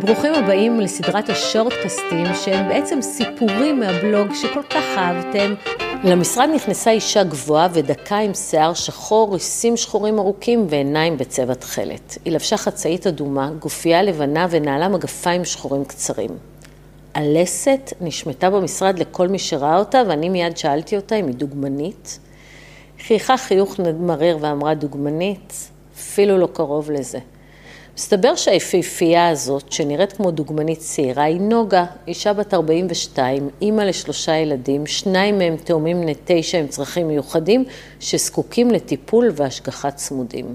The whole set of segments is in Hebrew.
ברוכים הבאים לסדרת השורטקסטים שהם בעצם סיפורים מהבלוג שכל כך אהבתם. למשרד נכנסה אישה גבוהה ודקה עם שיער שחור, ריסים שחורים ארוכים ועיניים בצבע תכלת. היא לבשה חצאית אדומה, גופייה לבנה ונעלה מגפיים שחורים קצרים. הלסת נשמטה במשרד לכל מי שראה אותה ואני מיד שאלתי אותה אם היא דוגמנית. חייכה חיוך מריר ואמרה דוגמנית, אפילו לא קרוב לזה. מסתבר שהיפהפייה הזאת, שנראית כמו דוגמנית צעירה, היא נוגה, אישה בת 42, אימא לשלושה ילדים, שניים מהם תאומים בני תשע עם צרכים מיוחדים, שזקוקים לטיפול והשגחה צמודים.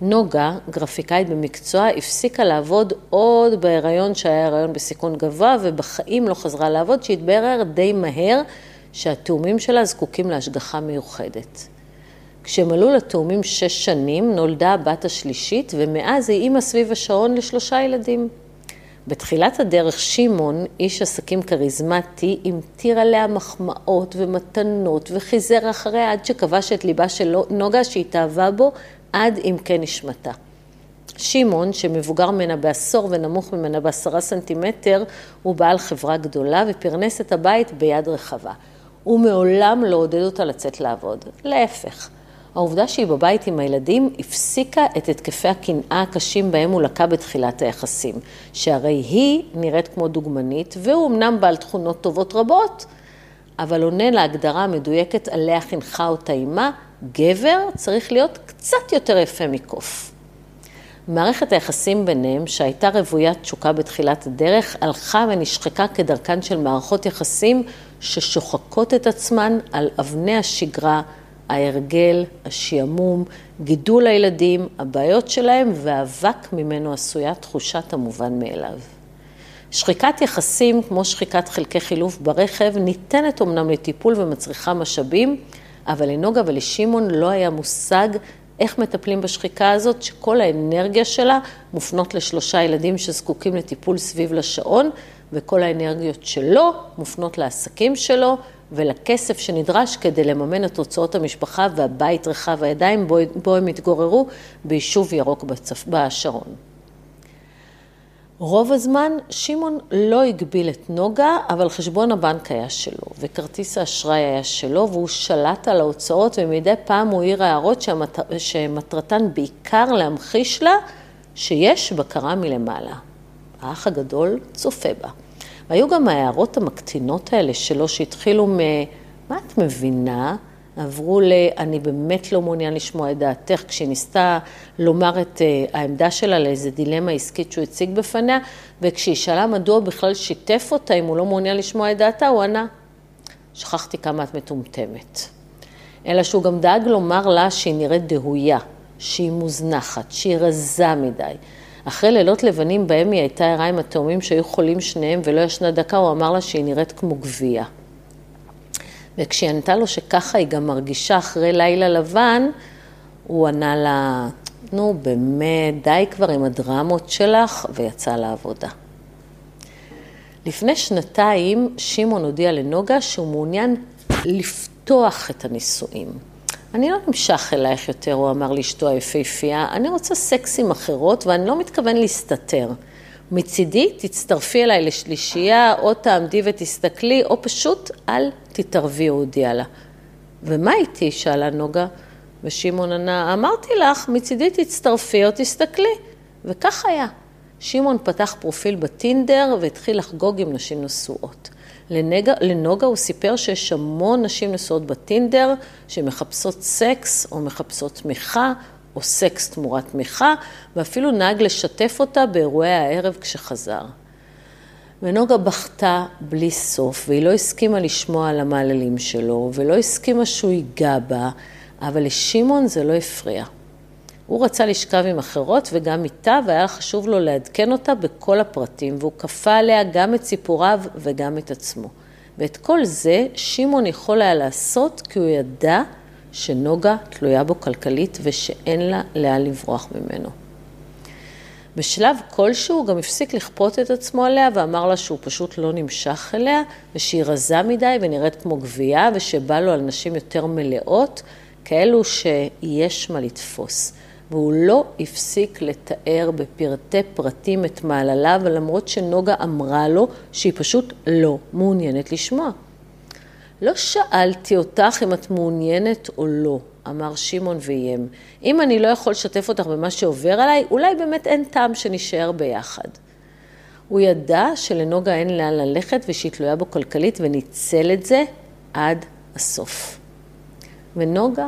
נוגה, גרפיקאית במקצוע, הפסיקה לעבוד עוד בהיריון שהיה הריון בסיכון גבוה, ובחיים לא חזרה לעבוד, שהתברר די מהר שהתאומים שלה זקוקים להשגחה מיוחדת. כשמלאו לתאומים שש שנים, נולדה הבת השלישית, ומאז היא אימא סביב השעון לשלושה ילדים. בתחילת הדרך שמעון, איש עסקים כריזמטי, המטיר עליה מחמאות ומתנות וחיזר אחריה עד שכבש את ליבה של נוגה שהתאהבה בו עד עמקי נשמתה. שמעון, שמבוגר ממנה בעשור ונמוך ממנה בעשרה סנטימטר, הוא בעל חברה גדולה ופרנס את הבית ביד רחבה. הוא מעולם לא עודד אותה לצאת לעבוד, להפך. העובדה שהיא בבית עם הילדים הפסיקה את התקפי הקנאה הקשים בהם הוא לקה בתחילת היחסים. שהרי היא נראית כמו דוגמנית, והוא אמנם בעל תכונות טובות רבות, אבל עונה להגדרה המדויקת עליה חינכה אותה אימה, גבר צריך להיות קצת יותר יפה מקוף. מערכת היחסים ביניהם, שהייתה רוויית תשוקה בתחילת הדרך, הלכה ונשחקה כדרכן של מערכות יחסים ששוחקות את עצמן על אבני השגרה, ההרגל, השעמום, גידול הילדים, הבעיות שלהם ואבק ממנו עשויה תחושת המובן מאליו. שחיקת יחסים, כמו שחיקת חלקי חילוף ברכב, ניתנת אמנם לטיפול ומצריכה משאבים, אבל לנוגה ולשמעון לא היה מושג איך מטפלים בשחיקה הזאת, שכל האנרגיה שלה מופנות לשלושה ילדים שזקוקים לטיפול סביב לשעון, וכל האנרגיות שלו מופנות לעסקים שלו, ולכסף שנדרש כדי לממן את הוצאות המשפחה והבית רחב הידיים בו, בו הם התגוררו ביישוב ירוק בצפ... בשרון. רוב הזמן שמעון לא הגביל את נוגה, אבל חשבון הבנק היה שלו, וכרטיס האשראי היה שלו, והוא שלט על ההוצאות, ומדי פעם הוא העיר הערות שהמת... שמטרתן בעיקר להמחיש לה שיש בקרה מלמעלה. האח הגדול צופה בה. והיו גם ההערות המקטינות האלה שלו, שהתחילו מ... מה את מבינה? עברו ל... אני באמת לא מעוניין לשמוע את דעתך, כשהיא ניסתה לומר את uh, העמדה שלה לאיזה דילמה עסקית שהוא הציג בפניה, וכשהיא שאלה מדוע בכלל שיתף אותה אם הוא לא מעוניין לשמוע את דעתה, הוא ענה, שכחתי כמה את מטומטמת. אלא שהוא גם דאג לומר לה שהיא נראית דהויה, שהיא מוזנחת, שהיא רזה מדי, אחרי לילות לבנים בהם היא הייתה ערה עם התאומים שהיו חולים שניהם ולא ישנה דקה, הוא אמר לה שהיא נראית כמו גבייה. וכשהיא ענתה לו שככה היא גם מרגישה אחרי לילה לבן, הוא ענה לה, נו באמת, די כבר עם הדרמות שלך, ויצא לעבודה. לפני שנתיים שמעון הודיע לנוגה שהוא מעוניין לפתוח את הנישואים. אני לא נמשך אלייך יותר, הוא אמר לאשתו היפהפייה, אני רוצה סקס עם אחרות ואני לא מתכוון להסתתר. מצידי, תצטרפי אליי לשלישייה, או תעמדי ותסתכלי, או פשוט אל תתערבי, הוא הודיע לה. ומה איתי? שאלה נוגה. ושמעון ענה, אמרתי לך, מצידי תצטרפי או תסתכלי. וכך היה. שמעון פתח פרופיל בטינדר והתחיל לחגוג עם נשים נשואות. לנגה, לנוגה הוא סיפר שיש המון נשים נשואות בטינדר שמחפשות סקס או מחפשות תמיכה או סקס תמורת תמיכה, ואפילו נהג לשתף אותה באירועי הערב כשחזר. ונוגה בכתה בלי סוף, והיא לא הסכימה לשמוע על המעללים שלו, ולא הסכימה שהוא ייגע בה, אבל לשמעון זה לא הפריע. הוא רצה לשכב עם אחרות וגם איתה, והיה חשוב לו לעדכן אותה בכל הפרטים, והוא כפה עליה גם את סיפוריו וגם את עצמו. ואת כל זה שמעון יכול היה לעשות כי הוא ידע שנוגה תלויה בו כלכלית ושאין לה לאן לברוח ממנו. בשלב כלשהו הוא גם הפסיק לכפות את עצמו עליה ואמר לה שהוא פשוט לא נמשך אליה ושהיא רזה מדי ונראית כמו גבייה ושבא לו על נשים יותר מלאות, כאלו שיש מה לתפוס. והוא לא הפסיק לתאר בפרטי פרטים את מעלליו, למרות שנוגה אמרה לו שהיא פשוט לא מעוניינת לשמוע. לא שאלתי אותך אם את מעוניינת או לא, אמר שמעון ואיים. אם אני לא יכול לשתף אותך במה שעובר עליי, אולי באמת אין טעם שנשאר ביחד. הוא ידע שלנוגה אין לאן ללכת ושהיא תלויה בו כלכלית, וניצל את זה עד הסוף. ונוגה,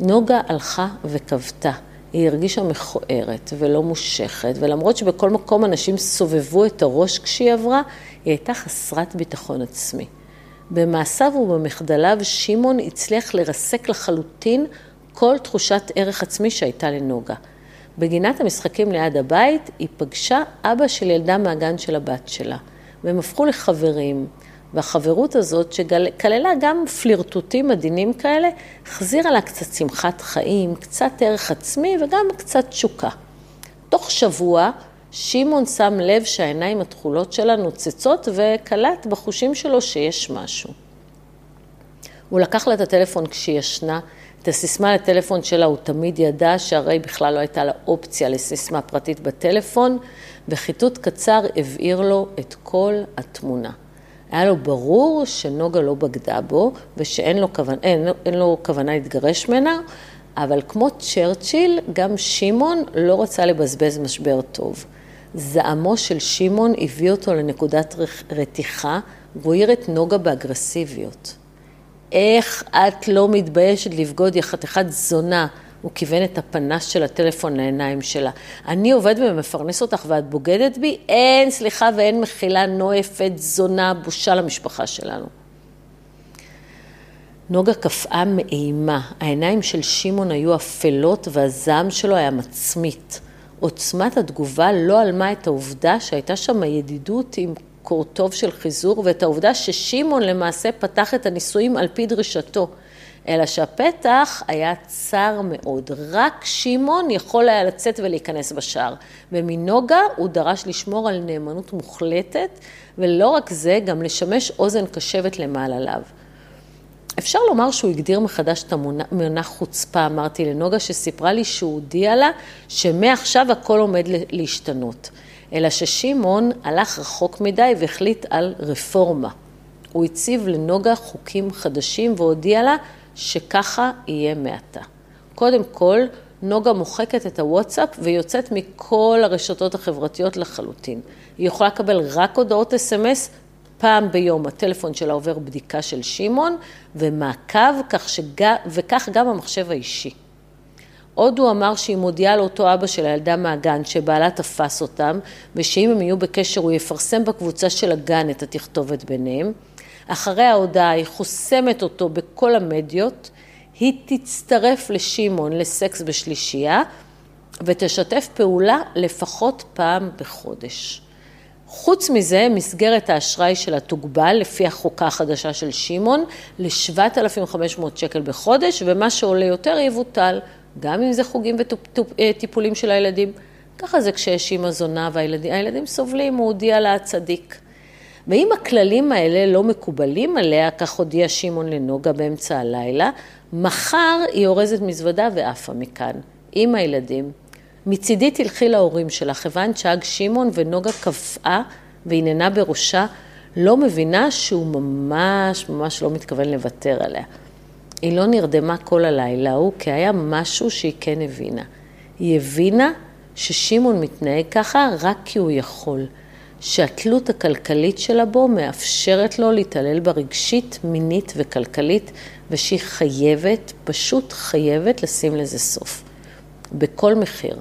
נוגה הלכה וכבתה. היא הרגישה מכוערת ולא מושכת, ולמרות שבכל מקום אנשים סובבו את הראש כשהיא עברה, היא הייתה חסרת ביטחון עצמי. במעשיו ובמחדליו שמעון הצליח לרסק לחלוטין כל תחושת ערך עצמי שהייתה לנוגה. בגינת המשחקים ליד הבית היא פגשה אבא של ילדה מהגן של הבת שלה, והם הפכו לחברים. והחברות הזאת, שכללה גם פלירטוטים עדינים כאלה, החזירה לה קצת שמחת חיים, קצת ערך עצמי וגם קצת תשוקה. תוך שבוע, שמעון שם לב שהעיניים התכולות שלה נוצצות וקלט בחושים שלו שיש משהו. הוא לקח לה את הטלפון כשהיא ישנה, את הסיסמה לטלפון שלה הוא תמיד ידע שהרי בכלל לא הייתה לה אופציה לסיסמה פרטית בטלפון, וחיטוט קצר הבהיר לו את כל התמונה. היה לו ברור שנוגה לא בגדה בו ושאין לו, כוונה, אין, אין לו כוונה להתגרש ממנה, אבל כמו צ'רצ'יל, גם שמעון לא רצה לבזבז משבר טוב. זעמו של שמעון הביא אותו לנקודת רתיחה, והוא העיר את נוגה באגרסיביות. איך את לא מתביישת לבגוד, יא חתיכת זונה? הוא כיוון את הפנס של הטלפון לעיניים שלה. אני עובד ומפרנס אותך ואת בוגדת בי? אין סליחה ואין מחילה, נואפת, זונה, בושה למשפחה שלנו. נוגה קפאה מאימה, העיניים של שמעון היו אפלות והזעם שלו היה מצמית. עוצמת התגובה לא עלמה את העובדה שהייתה שם ידידות עם קורטוב של חיזור, ואת העובדה ששמעון למעשה פתח את הנישואים על פי דרישתו. אלא שהפתח היה צר מאוד. רק שמעון יכול היה לצאת ולהיכנס בשער. ומנוגה הוא דרש לשמור על נאמנות מוחלטת, ולא רק זה, גם לשמש אוזן קשבת למעלליו. אפשר לומר שהוא הגדיר מחדש את המונח חוצפה, אמרתי לנוגה, שסיפרה לי שהוא הודיע לה שמעכשיו הכל עומד להשתנות. אלא ששמעון הלך רחוק מדי והחליט על רפורמה. הוא הציב לנוגה חוקים חדשים והודיע לה שככה יהיה מעתה. קודם כל, נוגה מוחקת את הוואטסאפ ויוצאת מכל הרשתות החברתיות לחלוטין. היא יכולה לקבל רק הודעות אס.אם.אס פעם ביום הטלפון שלה עובר בדיקה של שמעון ומעקב, כך שג... וכך גם המחשב האישי. עוד הוא אמר שהיא מודיעה לאותו אבא של הילדה מהגן שבעלה תפס אותם ושאם הם יהיו בקשר הוא יפרסם בקבוצה של הגן את התכתובת ביניהם. אחרי ההודעה היא חוסמת אותו בכל המדיות, היא תצטרף לשמעון לסקס בשלישייה ותשתף פעולה לפחות פעם בחודש. חוץ מזה, מסגרת האשראי שלה תוגבל לפי החוקה החדשה של שמעון ל-7,500 שקל בחודש, ומה שעולה יותר יבוטל, גם אם זה חוגים וטיפולים של הילדים. ככה זה כשיש אימא זונה והילדים סובלים, הוא הודיע לה הצדיק. ואם הכללים האלה לא מקובלים עליה, כך הודיע שמעון לנוגה באמצע הלילה, מחר היא אורזת מזוודה ועפה מכאן, עם הילדים. מצידי תלכי להורים שלך, הבנת שאג שמעון ונוגה קפאה והנהנה בראשה, לא מבינה שהוא ממש ממש לא מתכוון לוותר עליה. היא לא נרדמה כל הלילה ההוא, כי היה משהו שהיא כן הבינה. היא הבינה ששמעון מתנהג ככה רק כי הוא יכול. שהתלות הכלכלית שלה בו מאפשרת לו להתעלל בה רגשית, מינית וכלכלית, ושהיא חייבת, פשוט חייבת לשים לזה סוף. בכל מחיר.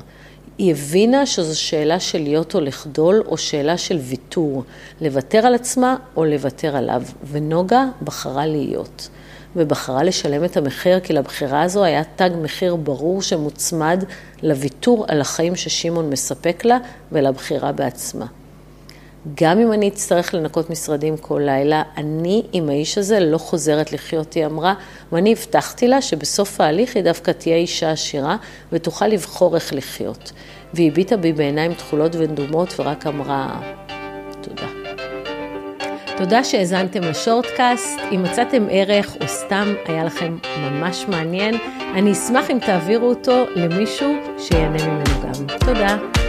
היא הבינה שזו שאלה של להיות או לחדול, או שאלה של ויתור, לוותר על עצמה או לוותר עליו, ונוגה בחרה להיות. ובחרה לשלם את המחיר, כי לבחירה הזו היה תג מחיר ברור שמוצמד לוויתור על החיים ששמעון מספק לה ולבחירה בעצמה. גם אם אני אצטרך לנקות משרדים כל לילה, אני עם האיש הזה לא חוזרת לחיות, היא אמרה, ואני הבטחתי לה שבסוף ההליך היא דווקא תהיה אישה עשירה ותוכל לבחור איך לחיות. והיא הביטה בי בעיניים תכולות ודומות ורק אמרה, תודה. תודה שהאזנתם לשורטקאסט, אם מצאתם ערך או סתם היה לכם ממש מעניין, אני אשמח אם תעבירו אותו למישהו שיהנה ממנו גם. תודה.